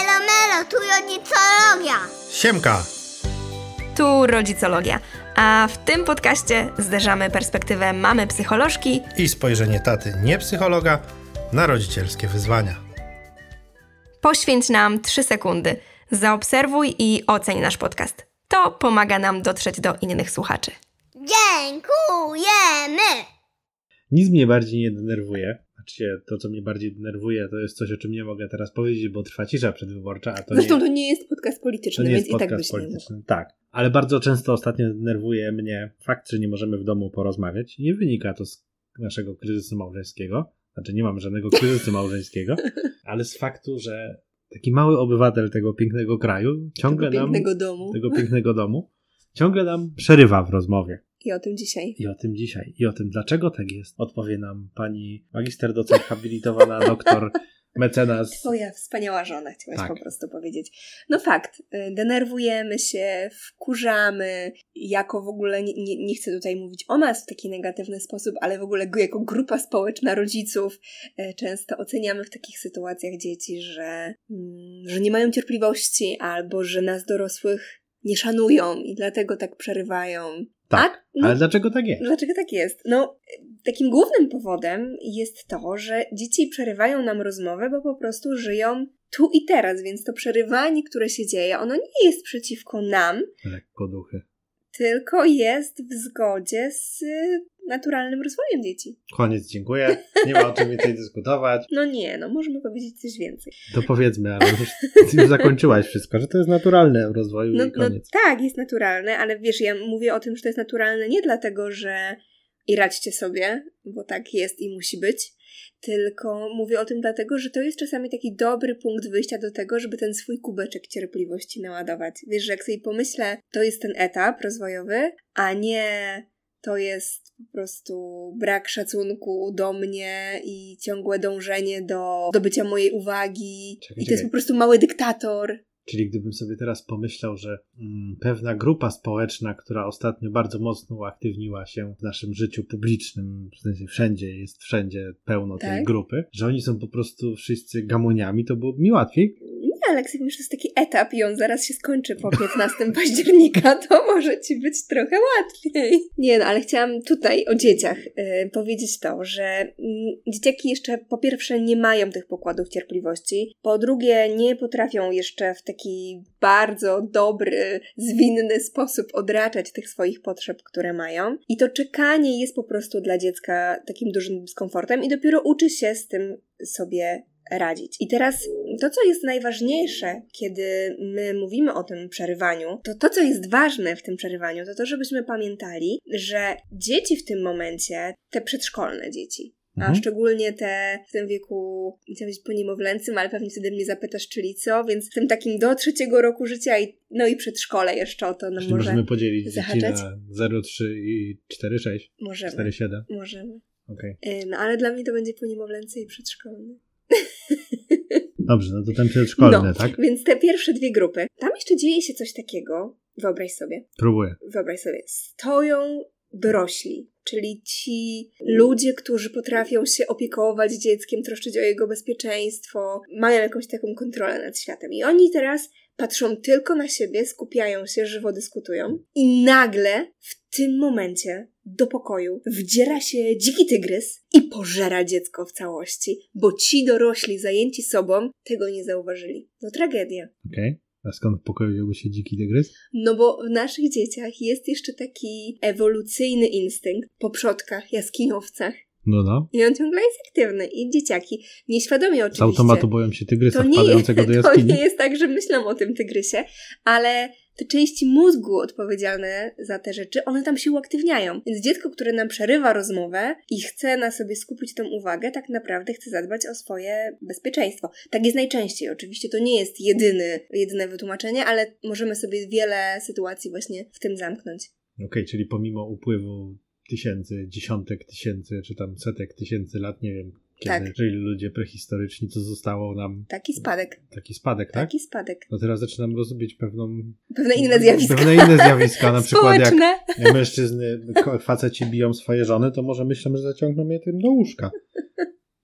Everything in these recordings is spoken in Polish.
Elo melo, tu rodzicologia. Siemka! Tu rodzicologia. A w tym podcaście zderzamy perspektywę mamy psycholożki I spojrzenie taty, nie psychologa, na rodzicielskie wyzwania. Poświęć nam 3 sekundy. Zaobserwuj i oceń nasz podcast. To pomaga nam dotrzeć do innych słuchaczy. Dziękujemy. Nic mnie bardziej nie denerwuje. Znaczy, to, co mnie bardziej denerwuje, to jest coś, o czym nie mogę teraz powiedzieć, bo trwa cisza przedwyborcza, a to Zresztą nie, to nie jest podcast polityczny, nie więc i tak byś nie polityczny. Tak, ale bardzo często ostatnio denerwuje mnie fakt, że nie możemy w domu porozmawiać. Nie wynika to z naszego kryzysu małżeńskiego. Znaczy, nie mam żadnego kryzysu małżeńskiego, ale z faktu, że taki mały obywatel tego pięknego kraju ciągle Tego nam pięknego domu. tego pięknego domu, ciągle nam przerywa w rozmowie. I o tym dzisiaj. I o tym dzisiaj. I o tym, dlaczego tak jest, odpowie nam pani magister docent habilitowana doktor mecenas. Twoja wspaniała żona, chciałaś Tak. po prostu powiedzieć. No fakt, y, denerwujemy się, wkurzamy, jako w ogóle, nie, nie, chcę tutaj mówić o nas w taki negatywny sposób, ale w ogóle jako grupa społeczna rodziców y, często oceniamy w takich sytuacjach dzieci, że, mm, że nie mają cierpliwości albo że nas dorosłych nie szanują i dlatego tak przerywają. Tak, A, no, ale dlaczego tak jest? Dlaczego tak jest? No, takim głównym powodem jest to, że dzieci przerywają nam rozmowę, bo po prostu żyją tu i teraz, więc to przerywanie, które się dzieje, ono nie jest przeciwko nam, Lekko duchy. tylko jest w zgodzie z naturalnym rozwojem dzieci. Koniec, dziękuję. Nie ma o czym więcej dyskutować. No nie, no możemy powiedzieć coś więcej. To powiedzmy, ale już, już zakończyłaś wszystko, że to jest naturalne w rozwoju No, i no koniec. tak, jest naturalne, ale wiesz, ja mówię o tym, że to jest naturalne nie dlatego, że i radźcie sobie, bo tak jest i musi być, tylko mówię o tym dlatego, że to jest czasami taki dobry punkt wyjścia do tego, żeby ten swój kubeczek cierpliwości naładować. Wiesz, że jak sobie pomyślę, to jest ten etap rozwojowy, a nie to jest po prostu brak szacunku do mnie i ciągłe dążenie do, do bycia mojej uwagi. Czekaj, I to jest po prostu mały dyktator. Czyli gdybym sobie teraz pomyślał, że mm, pewna grupa społeczna, która ostatnio bardzo mocno uaktywniła się w naszym życiu publicznym, w sensie wszędzie jest wszędzie pełno tej Tak. grupy, że oni są po prostu wszyscy gamoniami, to byłoby mi łatwiej. Ale jak że to jest taki etap i on zaraz się skończy po 15 października, to może ci być trochę łatwiej. Nie no, ale chciałam tutaj o dzieciach y, powiedzieć to, że mm, dzieciaki jeszcze po pierwsze nie mają tych pokładów cierpliwości, po drugie nie potrafią jeszcze w taki bardzo dobry, zwinny sposób odraczać tych swoich potrzeb, które mają. I to czekanie jest po prostu dla dziecka takim dużym dyskomfortem i dopiero uczy się z tym sobie radzić. I teraz to, co jest najważniejsze, kiedy my mówimy o tym przerywaniu, to to, co jest ważne w tym przerywaniu, to to, żebyśmy pamiętali, że dzieci w tym momencie, te przedszkolne dzieci, a Mhm. szczególnie te w tym wieku, chciałam powiedzieć po niemowlęcym, ale pewnie wtedy mnie zapytasz, czyli co, więc w tym takim do trzeciego roku życia i, no i przedszkole jeszcze o to no może możemy podzielić dzieci zahaczać? na 0, 3 i 4, 6, możemy. 4, 7. Możemy. Okej. Y, No ale dla mnie to będzie po niemowlęcy i przedszkolny. Dobrze, no to ten przedszkolny, No. tak? Więc te pierwsze dwie grupy. Tam jeszcze dzieje się coś takiego. Wyobraź sobie. Próbuję. Wyobraź sobie. Stoją dorośli, czyli ci ludzie, którzy potrafią się opiekować dzieckiem, troszczyć o jego bezpieczeństwo, mają jakąś taką kontrolę nad światem. I oni teraz patrzą tylko na siebie, skupiają się, żywo dyskutują i nagle w tym momencie do pokoju wdziera się dziki tygrys i pożera dziecko w całości, bo ci dorośli zajęci sobą tego nie zauważyli. No tragedia. Okej. A skąd w pokoju wziąłby się dziki tygrys? No bo w naszych dzieciach jest jeszcze taki ewolucyjny instynkt po przodkach, jaskiniowcach. No, no. I on ciągle jest aktywny. I dzieciaki, nieświadomie Z oczywiście. automatu boją się tygrysa to nie, jest, do to jaskini. nie jest tak, że myślą o tym tygrysie, ale te części mózgu odpowiedzialne za te rzeczy, one tam się uaktywniają. Więc dziecko, które nam przerywa rozmowę i chce na sobie skupić tą uwagę, tak naprawdę chce zadbać o swoje bezpieczeństwo. Tak jest najczęściej. Oczywiście to nie jest jedyny, jedyne wytłumaczenie, ale możemy sobie wiele sytuacji właśnie w tym zamknąć. Okej, czyli pomimo upływu tysięcy, dziesiątek tysięcy, czy tam setek tysięcy lat, nie wiem, kiedy Tak. żyli ludzie prehistoryczni, to zostało nam Taki spadek. taki spadek, tak? Taki spadek. No teraz zaczynam rozumieć pewną... Pewne inne zjawiska. Pewne inne zjawiska, na przykład jak Społeczne. jak mężczyzny, faceci biją swoje żony, to może myślą, że zaciągną je tym do łóżka.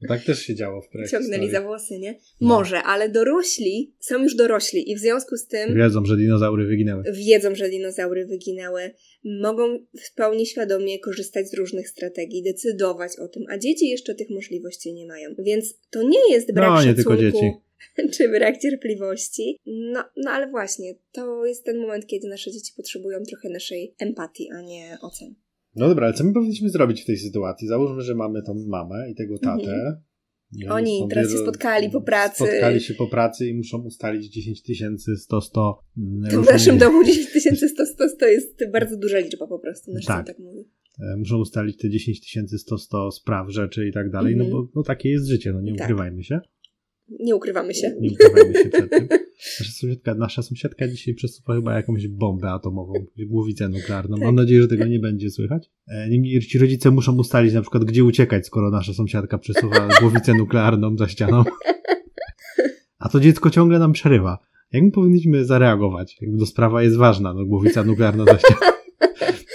Tak też się działo w projekcie. Ciągnęli za włosy, nie? Może, ale dorośli są już dorośli i w związku z tym Wiedzą, że dinozaury wyginęły. wiedzą, że dinozaury wyginęły, mogą w pełni świadomie korzystać z różnych strategii, decydować o tym, a dzieci jeszcze tych możliwości nie mają. Więc to nie jest brak No, nie szacunku tylko dzieci. czy brak cierpliwości. No, no ale właśnie, to jest ten moment, kiedy nasze dzieci potrzebują trochę naszej empatii, a nie ocen. No dobra, ale co my powinniśmy zrobić w tej sytuacji? Załóżmy, że mamy tą mamę i tego tatę. Mhm. I Oni są teraz się spotkali po pracy. Spotkali się po pracy i muszą ustalić 10 tysięcy, 100, 100. mm, W naszym domu 10 100, 100, to jest bardzo duża liczba po prostu. Nasz Tak. tak mówi. E, Muszą ustalić te 10 tysięcy, 100, 100 spraw, rzeczy i tak dalej, Mhm. no bo no, takie jest życie, no nie Tak. ukrywajmy się. Nie ukrywamy się. Nie ukrywajmy się przed tym. Nasza sąsiadka, nasza sąsiadka dzisiaj przesuwa chyba jakąś bombę atomową, głowicę nuklearną. Mam Tak. nadzieję, że tego nie będzie słychać. E, Niemniej ci rodzice muszą ustalić na przykład, gdzie uciekać, skoro nasza sąsiadka przesuwa głowicę nuklearną za ścianą. A to dziecko ciągle nam przerywa. Jak my powinniśmy zareagować? Jakby to sprawa jest ważna, no głowica nuklearna za ścianą.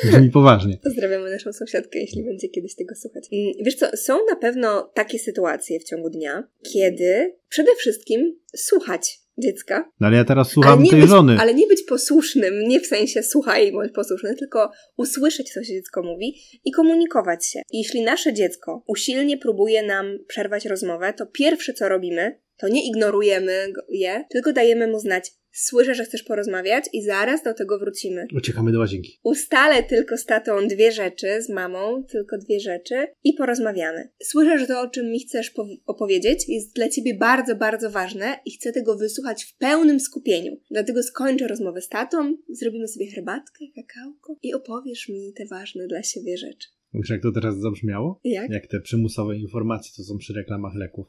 Brzmi poważnie. Pozdrawiamy naszą sąsiadkę, jeśli będzie kiedyś tego słuchać. Mm, Wiesz co, są na pewno takie sytuacje w ciągu dnia, kiedy przede wszystkim słuchać dziecka. No ale ja teraz słucham tej być, żony. ale nie być posłusznym, nie w sensie słuchaj bądź posłuszny, tylko usłyszeć, co się dziecko mówi i komunikować się. Jeśli nasze dziecko usilnie próbuje nam przerwać rozmowę, to pierwsze, co robimy, to nie ignorujemy je, tylko dajemy mu znać, słyszę, że chcesz porozmawiać i zaraz do tego wrócimy. Uciekamy do łazienki. Ustalę tylko z tatą dwie rzeczy, z mamą tylko dwie rzeczy i porozmawiamy. Słyszę, że to, o czym mi chcesz powi- opowiedzieć, jest dla ciebie bardzo, bardzo ważne i chcę tego wysłuchać w pełnym skupieniu. Dlatego skończę rozmowę z tatą, zrobimy sobie herbatkę, kakałko i opowiesz mi te ważne dla siebie rzeczy. Wiesz, jak to teraz zabrzmiało? Jak? Jak te przymusowe informacje, co są przy reklamach leków.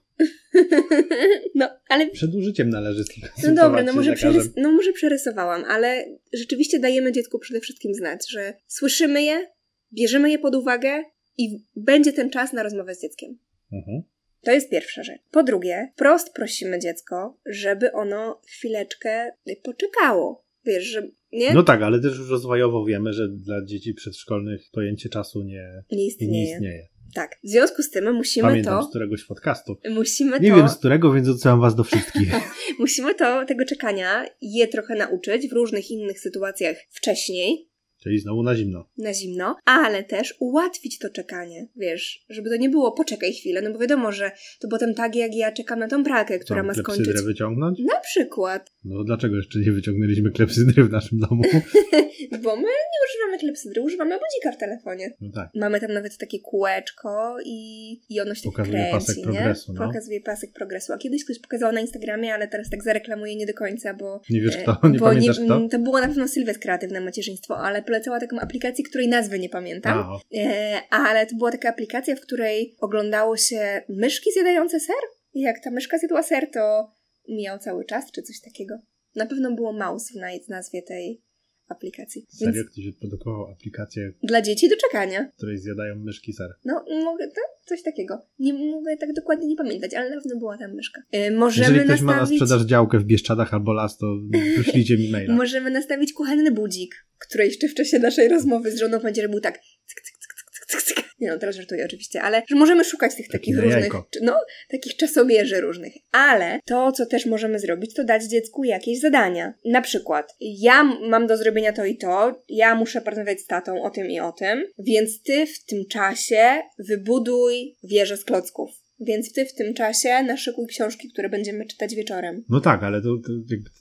no, ale Przed użyciem należy No dobra, no może, przerys- no może przerysowałam, ale rzeczywiście dajemy dziecku przede wszystkim znać, że słyszymy je, bierzemy je pod uwagę i będzie ten czas na rozmowę z dzieckiem. Mhm. To jest pierwsza rzecz. Po drugie, wprost prosimy dziecko, żeby ono chwileczkę poczekało. Wiesz, że nie, No tak, ale też już rozwojowo wiemy, że dla dzieci przedszkolnych pojęcie czasu nie, nie nie istnieje. istnieje. Tak. W związku z tym musimy Pamiętam to. z któregoś podcastu. Musimy Nie to. wiem z którego, więc odsyłam was do wszystkich. Musimy to tego czekania je trochę nauczyć w różnych innych sytuacjach wcześniej, Czyli znowu na zimno. na zimno, ale też ułatwić to czekanie, wiesz, żeby to nie było poczekaj chwilę, no bo wiadomo, że to potem tak jak ja czekam na tą pralkę, która ma skończyć. wyciągnąć? Na przykład, No dlaczego jeszcze nie wyciągnęliśmy klepsydry w naszym domu? bo my nie używamy klepsydry, używamy budzika w telefonie. No tak. Mamy tam nawet takie kółeczko i, i ono się Pokazuje kręci, pasek nie? progresu, no. Pokazuje pasek progresu. A kiedyś ktoś pokazał na Instagramie, ale teraz tak zareklamuję nie do końca, bo... Nie wiesz e, kto? Nie pamiętasz kto? mm, To było na pewno Sylwet Kreatywne Macierzyństwo, ale polecała taką aplikację, której nazwy nie pamiętam. E, ale to była taka aplikacja, w której oglądało się myszki zjadające ser. I jak ta myszka zjadła ser, to mijał cały czas, czy coś takiego. Na pewno było mouse w naz- nazwie tej aplikacji. Więc Serio ktoś wyprodukował aplikację, dla dzieci do czekania. w której zjadają myszki ser. No, mogę, to, coś takiego. Nie mogę tak dokładnie nie pamiętać, ale na pewno była tam myszka. E, możemy Jeżeli ktoś ma na nastawić... sprzedaż działkę w Bieszczadach albo las, to wyślijcie mi maila. Możemy nastawić kuchenny budzik, który jeszcze w czasie naszej rozmowy z żoną będzie robił tak cyk, cyk, cyk, cyk, cyk, cyk. Nie no, teraz żartuję oczywiście, ale że możemy szukać tych Taki takich na różnych, jajko. no, takich czasomierzy różnych. Ale to, co też możemy zrobić, to dać dziecku jakieś zadania. Na przykład, ja mam do zrobienia to i to, ja muszę porozmawiać z tatą o tym i o tym, więc ty w tym czasie wybuduj wieżę z klocków. Więc ty w tym czasie naszykuj książki, które będziemy czytać wieczorem. No tak, ale to, to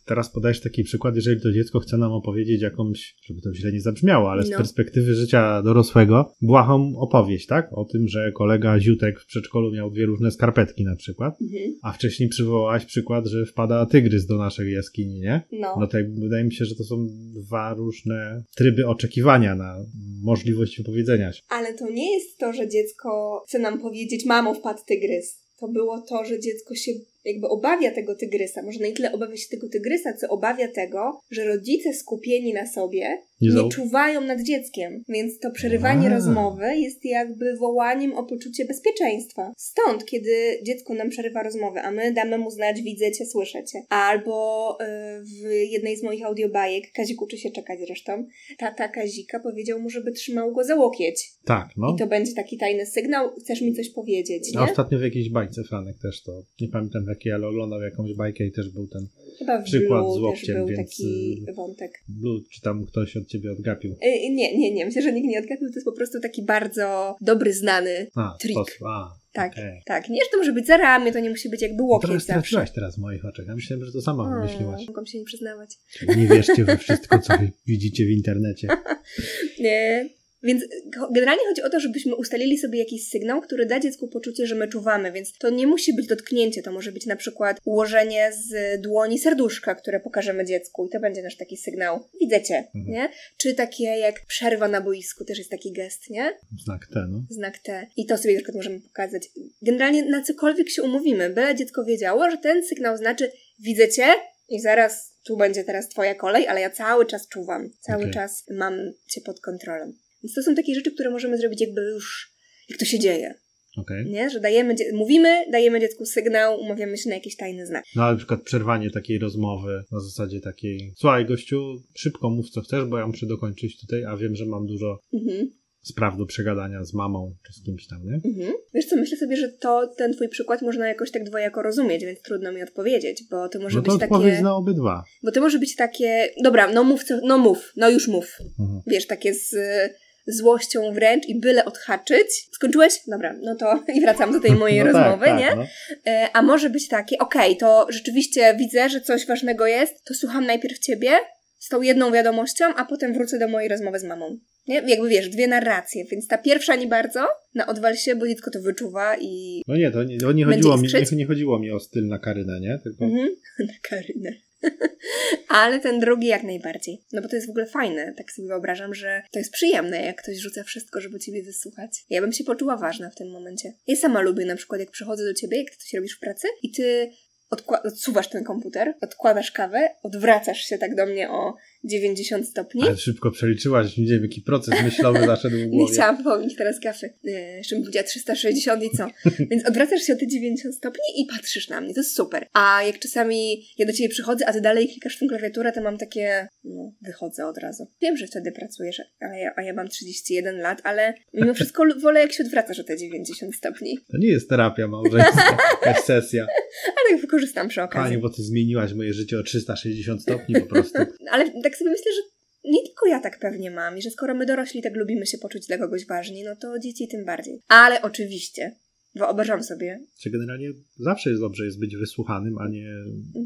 teraz podajesz taki przykład, jeżeli to dziecko chce nam opowiedzieć jakąś, żeby to źle nie zabrzmiało, ale z No. perspektywy życia dorosłego, błahą opowieść, tak? O tym, że kolega Ziutek w przedszkolu miał dwie różne skarpetki na przykład, Mhm. a wcześniej przywołałaś przykład, że wpada tygrys do naszej jaskini, nie? No. No to wydaje mi się, że to są dwa różne tryby oczekiwania na możliwość wypowiedzenia się. Ale to nie jest to, że dziecko chce nam powiedzieć, mamo, wpadł tygrys. To było to, że dziecko się jakby obawia tego tygrysa. Może nie tyle obawia się tego tygrysa, co obawia tego, że rodzice skupieni na sobie Nie nie, czuwają nad dzieckiem. Więc to przerywanie A. rozmowy jest jakby wołaniem o poczucie bezpieczeństwa. Stąd, kiedy dziecko nam przerywa rozmowę, a my damy mu znać, widzę cię, słyszę cię. Albo y, w jednej z moich audiobajek, Kazik uczy się czekać zresztą, tata Kazika powiedział mu, żeby trzymał go za łokieć. Tak, no. I to będzie taki tajny sygnał, chcesz mi coś powiedzieć, nie? A ostatnio w jakiejś bajce Franek też to, nie pamiętam jakiej, ale oglądał jakąś bajkę i też był ten Chyba przykład Blue z łokciem, był więc, taki y, wątek. blue, czy tam ktoś od ciebie odgapił. Y, Nie, nie, nie. Myślę, że nikt nie odgapił. To jest po prostu taki bardzo dobry, znany A, trik. sposób, a, Tak, okej. tak. Nie, że to może być za ramię, to nie musi być jakby Trochę łokieć zawsze. straciłaś teraz w moich oczach. Ja myślałem, że to sama O, wymyśliłaś. Mogłam się nie przyznawać. Nie wierzcie we wszystko, co widzicie w internecie. Nie. Więc generalnie chodzi o to, żebyśmy ustalili sobie jakiś sygnał, który da dziecku poczucie, że my czuwamy, więc to nie musi być dotknięcie, to może być na przykład ułożenie z dłoni serduszka, które pokażemy dziecku i to będzie nasz taki sygnał. Widzę cię, Mhm. nie? Czy takie jak przerwa na boisku, też jest taki gest, nie? Znak T, no. Znak T. I to sobie na przykład możemy pokazać. Generalnie na cokolwiek się umówimy, byle dziecko wiedziało, że ten sygnał znaczy widzę cię i zaraz tu będzie teraz twoja kolej, ale ja cały czas czuwam. Cały Okej. czas mam cię pod kontrolą. Więc to są takie rzeczy, które możemy zrobić jakby już, jak to się dzieje, Okej. nie? Że dajemy, mówimy, dajemy dziecku sygnał, umawiamy się na jakiś tajny znak. No ale na przykład przerwanie takiej rozmowy na zasadzie takiej słuchaj gościu, szybko mów co chcesz, bo ja muszę dokończyć tutaj, a wiem, że mam dużo Mhm, spraw do przegadania z mamą czy z kimś tam, nie? mhm. Wiesz co, myślę sobie, że to, ten twój przykład można jakoś tak dwojako rozumieć, więc trudno mi odpowiedzieć, bo to może No to być odpowiedź takie... na obydwa. Bo to może być takie, dobra, no mów, co, no mów, no już mów. Mhm. Wiesz, takie z złością wręcz i byle odhaczyć. Skończyłeś? Dobra, no to i wracam do tej mojej No tak, rozmowy, tak, nie? No. E, a może być takie, okej, to rzeczywiście widzę, że coś ważnego jest, to słucham najpierw ciebie z tą jedną wiadomością, a potem wrócę do mojej rozmowy z mamą. Nie? Jakby wiesz, dwie narracje, więc ta pierwsza nie bardzo, na odwal się, bo dziecko to wyczuwa i... no nie, to nie, to nie, chodziło mi, nie, nie chodziło mi o styl na Karynę, nie? Tylko Mhm. Na Karynę. Ale ten drugi jak najbardziej. No bo to jest w ogóle fajne. Tak sobie wyobrażam, że to jest przyjemne, jak ktoś rzuca wszystko, żeby ciebie wysłuchać. Ja bym się poczuła ważna w tym momencie. Ja sama lubię na przykład, jak przychodzę do ciebie, jak ty coś robisz w pracy i ty odsuwasz ten komputer, odkładasz kawę, odwracasz się tak do mnie o 90 stopni. ale szybko przeliczyłaś, nie wiem jaki proces myślowy zaszedł w Nie głowie. chciałam pomnieć teraz kafy. Yy, Jeszcze bym powiedziała 360 i co? Więc odwracasz się o te 90 stopni i patrzysz na mnie. To jest super. A jak czasami ja do ciebie przychodzę, a ty dalej klikasz w tą klawiaturę, to mam takie... No, wychodzę od razu. Wiem, że wtedy pracujesz, ale ja, a ja mam 31 lat, ale mimo wszystko wolę, jak się odwracasz o te 90 stopni. To nie jest terapia małżeńska, jakaś sesja. Ale wykorzystam przy okazji. Panie, bo ty zmieniłaś moje życie o 360 stopni po prostu. Ale tak sobie myślę, że nie tylko ja tak pewnie mam i że skoro my dorośli tak lubimy się poczuć dla kogoś ważni, no to dzieci tym bardziej. Ale oczywiście, wyobrażam sobie, Czy generalnie zawsze jest dobrze jest być wysłuchanym, a nie,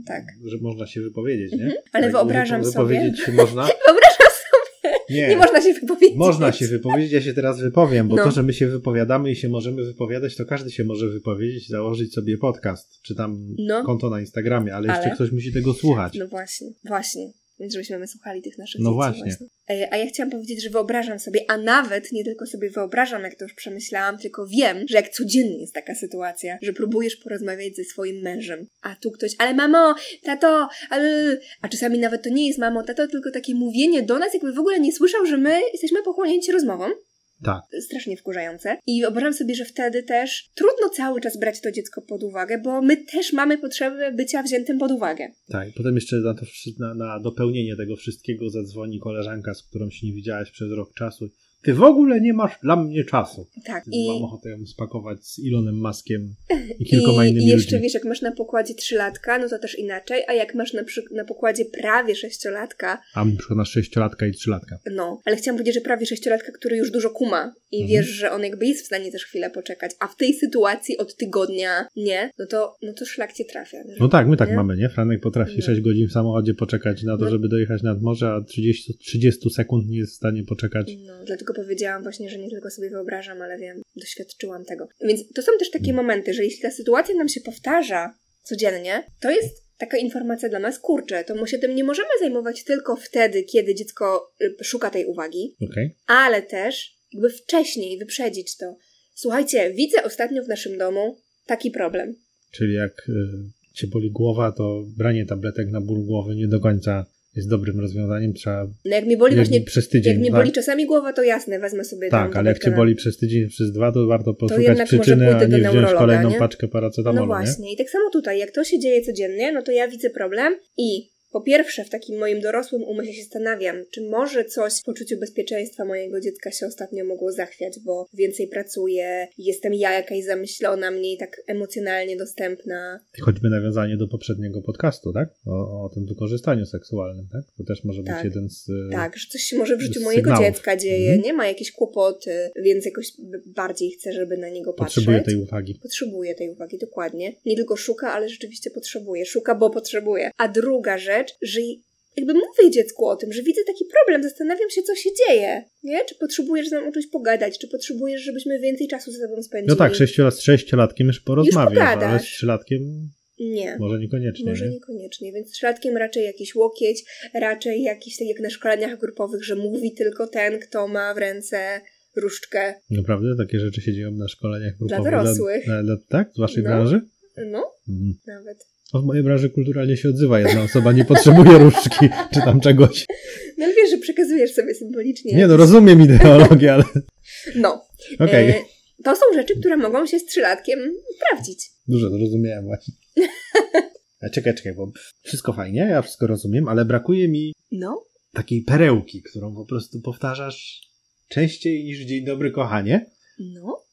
tak, że można się wypowiedzieć, nie? Mhm. Ale Tak, wyobrażam sobie- Wypowiedzieć można? wyobrażam sobie, Nie. nie można się wypowiedzieć. Można się wypowiedzieć, ja się teraz wypowiem, bo No. to, że my się wypowiadamy i się możemy wypowiadać, to każdy się może wypowiedzieć, założyć sobie podcast, czy tam No. konto na Instagramie, ale, Ale? jeszcze ktoś musi tego słuchać. No właśnie, właśnie. Więc żebyśmy my słuchali tych naszych No dzieci właśnie. E, A ja chciałam powiedzieć, że wyobrażam sobie, a nawet nie tylko sobie wyobrażam, jak to już przemyślałam, tylko wiem, że jak codziennie jest taka sytuacja, że próbujesz porozmawiać ze swoim mężem, a tu ktoś, ale mamo, tato, ale... A czasami nawet to nie jest mamo, tato, tylko takie mówienie do nas, jakby w ogóle nie słyszał, że my jesteśmy pochłonięci rozmową. Tak. strasznie wkurzające. I wyobrażam sobie, że wtedy też trudno cały czas brać to dziecko pod uwagę, bo my też mamy potrzebę bycia wziętym pod uwagę. Tak, i potem jeszcze na, to, na, na dopełnienie tego wszystkiego zadzwoni koleżanka, z którą się nie widziałaś przez rok czasu. Ty w ogóle nie masz dla mnie czasu. Tak. I, Mam ochotę ją spakować z Ilonem Maskiem i kilkoma i, innymi I jeszcze ludźmi. wiesz, jak masz na pokładzie trzylatka, no to też inaczej, a jak masz na, przy, na pokładzie prawie sześciolatka, A na przykład na sześciolatka i trzylatka. no, ale chciałam powiedzieć, że prawie sześciolatka, który już dużo kuma i Mhm. wiesz, że on jakby jest w stanie też chwilę poczekać, a w tej sytuacji od tygodnia nie, no to, no to szlak cię trafia. No tak, my tak Nie? mamy, nie? Franek potrafi No. 6 godzin w samochodzie poczekać na to, No. żeby dojechać nad morze, a 30, 30 sekund nie jest w stanie poczekać. No, dlatego powiedziałam właśnie, że nie tylko sobie wyobrażam, ale wiem, doświadczyłam tego. Więc to są też takie momenty, że jeśli ta sytuacja nam się powtarza codziennie, to jest taka informacja dla nas, kurczę, to my się tym nie możemy zajmować tylko wtedy, kiedy dziecko y, szuka tej uwagi, Okej? ale też jakby wcześniej wyprzedzić to. Słuchajcie, widzę ostatnio w naszym domu taki problem. Czyli jak y, cię boli głowa, to branie tabletek na ból głowy nie do końca jest dobrym rozwiązaniem. Trzeba No jak mnie boli jak właśnie, przez tydzień. jak mnie tak, boli czasami głowa, to jasne, wezmę sobie tak, ale jak cię boli przez tydzień, przez dwa, to warto poszukać może przyczyny, a nie wziąć kolejną nie? paczkę paracetamolu, No nie? właśnie. I tak samo tutaj, jak to się dzieje codziennie, no to ja widzę problem i po pierwsze w takim moim dorosłym umyśle się zastanawiam, czy może coś w poczuciu bezpieczeństwa mojego dziecka się ostatnio mogło zachwiać, bo więcej pracuję, jestem ja jakaś zamyślona, mniej tak emocjonalnie dostępna. Choćby nawiązanie do poprzedniego podcastu, tak? O, o tym wykorzystaniu seksualnym, tak? To też może Tak. być jeden z... y, Tak, że coś się może w życiu mojego sygnałów. dziecka dzieje, Mhm. nie ma jakieś kłopoty, więc jakoś bardziej chcę, żeby na niego patrzeć. Potrzebuje tej uwagi. Potrzebuje tej uwagi, dokładnie. Nie tylko szuka, ale rzeczywiście potrzebuje. Szuka, bo potrzebuje. A druga rzecz, że jakby mówię dziecku o tym, że widzę taki problem, zastanawiam się, co się dzieje. Nie? Czy potrzebujesz z nami o czymś pogadać? Czy potrzebujesz, żebyśmy więcej czasu ze sobą spędzili? No tak, sześciolat, sześciolatkiem już porozmawiasz, ale pogadać. z trzylatkiem Nie. może niekoniecznie, Może nie? niekoniecznie, więc trzylatkiem raczej jakiś łokieć, raczej jakiś tak jak na szkoleniach grupowych, że mówi tylko ten, kto ma w ręce różdżkę. Naprawdę? Takie rzeczy się dzieją na szkoleniach grupowych? dorosłych. Dla, dla, tak? Z waszej No. branży? No, Mhm. nawet. W mojej branży kulturalnie się odzywa jedna osoba, nie potrzebuje różdżki czy tam czegoś. No ale wiesz, że przekazujesz sobie symbolicznie. Nie no, rozumiem ideologię, ale No. okej. E, to są rzeczy, które mogą się z trzylatkiem sprawdzić. Dużo zrozumiałem właśnie. A czekaj, czekaj, bo wszystko fajnie, ja wszystko rozumiem, ale brakuje mi No. takiej perełki, którą po prostu powtarzasz częściej niż dzień dobry kochanie, No.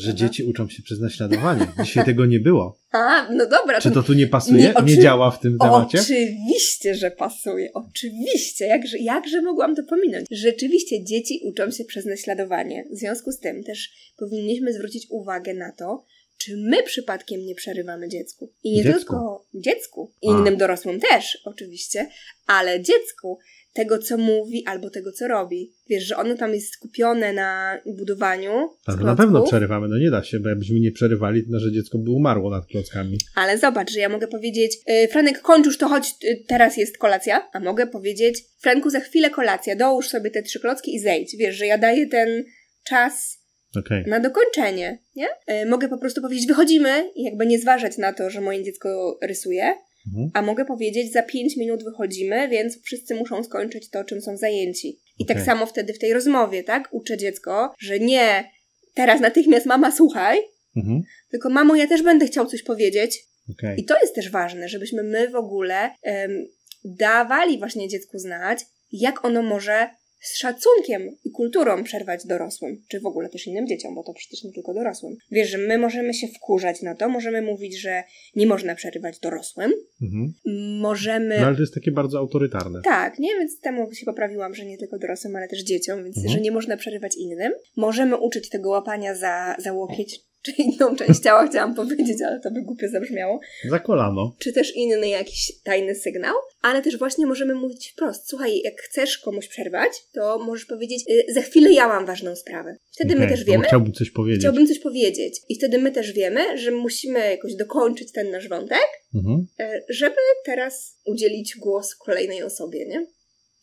Że dzieci uczą się przez naśladowanie. Dzisiaj tego nie było. A, no dobra. Czy to- tu nie pasuje? Nie, Nie, oczy- działa w tym temacie? Oczywiście, że pasuje. Oczywiście. Jakże, jakże mogłam to pominąć? Rzeczywiście dzieci uczą się przez naśladowanie. W związku z tym też powinniśmy zwrócić uwagę na to, czy my przypadkiem nie przerywamy dziecku. I nie Dziecku. tylko dziecku, A. innym dorosłym też, oczywiście, ale dziecku tego, co mówi albo tego, co robi. Wiesz, że ono tam jest skupione na budowaniu. z Ale na pewno przerywamy, no nie da się, bo jakbyśmy nie przerywali, to nasze dziecko by umarło nad klockami. Ale zobacz, że ja mogę powiedzieć, y, Franek, kończ już to, chodź, y, teraz jest kolacja. A mogę powiedzieć, Franku, za chwilę kolacja, dołóż sobie te trzy klocki i zejdź. Wiesz, że ja daję ten czas Okej. na dokończenie, nie? Y, mogę po prostu powiedzieć, wychodzimy i jakby nie zważać na to, że moje dziecko rysuje. Mhm. A mogę powiedzieć, za pięć minut wychodzimy, więc wszyscy muszą skończyć to, czym są zajęci. I tak Okej. samo wtedy w tej rozmowie, tak? Uczę dziecko, że nie teraz natychmiast mama słuchaj, Mhm. tylko mamo, ja też będę chciał coś powiedzieć. Okej. I to jest też ważne, żebyśmy my w ogóle em, dawali właśnie dziecku znać, jak ono może z szacunkiem i kulturą przerwać dorosłym, czy w ogóle też innym dzieciom, bo to przecież nie tylko dorosłym. Wiesz, że my możemy się wkurzać na to, możemy mówić, że nie można przerywać dorosłym, Mhm. możemy... No ale to jest takie bardzo autorytarne. Tak, nie? Więc temu się poprawiłam, że nie tylko dorosłym, ale też dzieciom, więc Mhm. że nie można przerywać innym. Możemy uczyć tego łapania za, za łokieć, czy inną część ciała chciałam powiedzieć, ale to by głupio zabrzmiało. Za kolano. Czy też inny jakiś tajny sygnał, ale też właśnie możemy mówić wprost. Słuchaj, jak chcesz komuś przerwać, to możesz powiedzieć, y, za chwilę ja mam ważną sprawę. Wtedy my Okej, też wiemy, Chciałbym coś powiedzieć. chciałbym coś powiedzieć. I wtedy my też wiemy, że musimy jakoś dokończyć ten nasz wątek, Mhm. y, żeby teraz udzielić głosu kolejnej osobie, nie?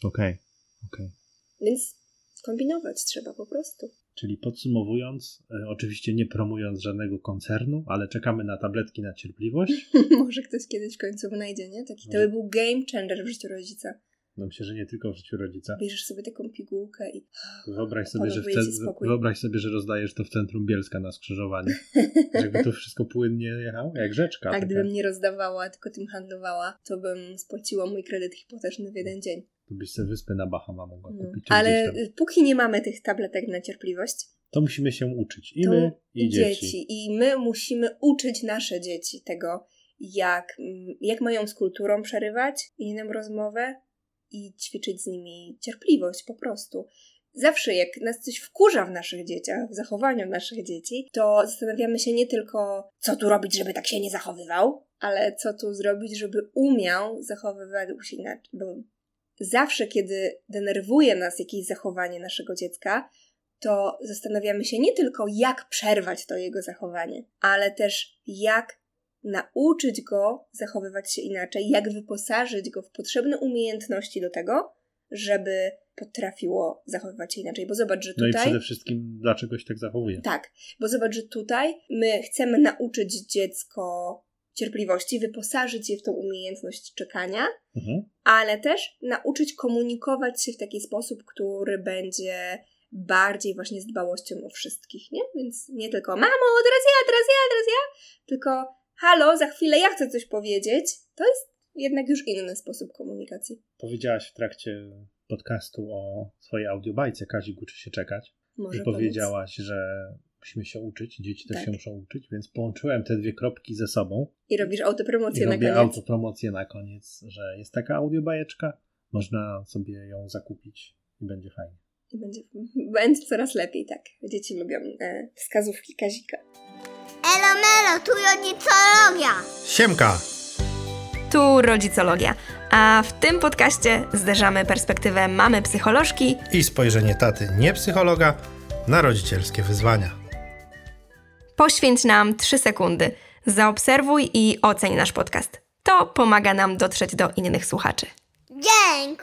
Okej. Okej. Więc skombinować trzeba po prostu. Czyli podsumowując, e, oczywiście nie promując żadnego koncernu, ale czekamy na tabletki na cierpliwość. Może ktoś kiedyś w końcu wynajdzie, nie? Taki to by był game changer w życiu rodzica. No myślę, że nie tylko w życiu rodzica. Bierzesz sobie taką pigułkę i Wyobraź sobie, że cen- wyobraź sobie, że rozdajesz to w centrum Bielska na skrzyżowaniu. Żeby to wszystko płynnie jechało, jak rzeczka. A taka. gdybym nie rozdawała, tylko tym handlowała, to bym spłaciła mój kredyt hipoteczny w jeden dzień. To byś sobie wyspę na Bahama mogła No. kupić. Ale póki nie mamy tych tabletek na cierpliwość, To musimy się uczyć. I my, i dzieci. I my musimy uczyć nasze dzieci tego, jak, mm, jak mają z kulturą przerywać innym rozmowę i ćwiczyć z nimi cierpliwość po prostu. Zawsze jak nas coś wkurza w naszych dzieciach, w zachowaniu naszych dzieci, to zastanawiamy się nie tylko, co tu robić, żeby tak się nie zachowywał, ale co tu zrobić, żeby umiał zachowywać się inaczej. Zawsze, kiedy denerwuje nas jakieś zachowanie naszego dziecka, to zastanawiamy się nie tylko, jak przerwać to jego zachowanie, ale też jak nauczyć go zachowywać się inaczej, jak wyposażyć go w potrzebne umiejętności do tego, żeby potrafiło zachowywać się inaczej. Bo zobacz, że No i tutaj. przede wszystkim, dlaczego się tak zachowuje. Tak, bo zobacz, że tutaj my chcemy nauczyć dziecko cierpliwości, wyposażyć je w tą umiejętność czekania, Mhm. ale też nauczyć komunikować się w taki sposób, który będzie bardziej właśnie z dbałością o wszystkich, nie? Więc nie tylko mamo, teraz ja, teraz ja, teraz ja, tylko halo, za chwilę ja chcę coś powiedzieć. To jest jednak już inny sposób komunikacji. Powiedziałaś w trakcie podcastu o swojej audiobajce Kazik uczy się czekać. Może I powiedziałaś, że musimy się uczyć, dzieci też Tak. się muszą uczyć, więc połączyłem te dwie kropki ze sobą. I robisz autopromocję i na koniec. autopromocję na koniec, że jest taka audiobajeczka, można sobie ją zakupić i będzie fajnie. I będzie, będzie coraz lepiej, tak. Dzieci lubią e, wskazówki Kazika. Elo melo, tu rodzicologia. Siemka! Tu rodzicologia, a w tym podcaście zderzamy perspektywę mamy psycholożki I spojrzenie taty, nie psychologa, na rodzicielskie wyzwania. Poświęć nam 3 sekundy, zaobserwuj i oceń nasz podcast. To pomaga nam dotrzeć do innych słuchaczy. Dziękujemy.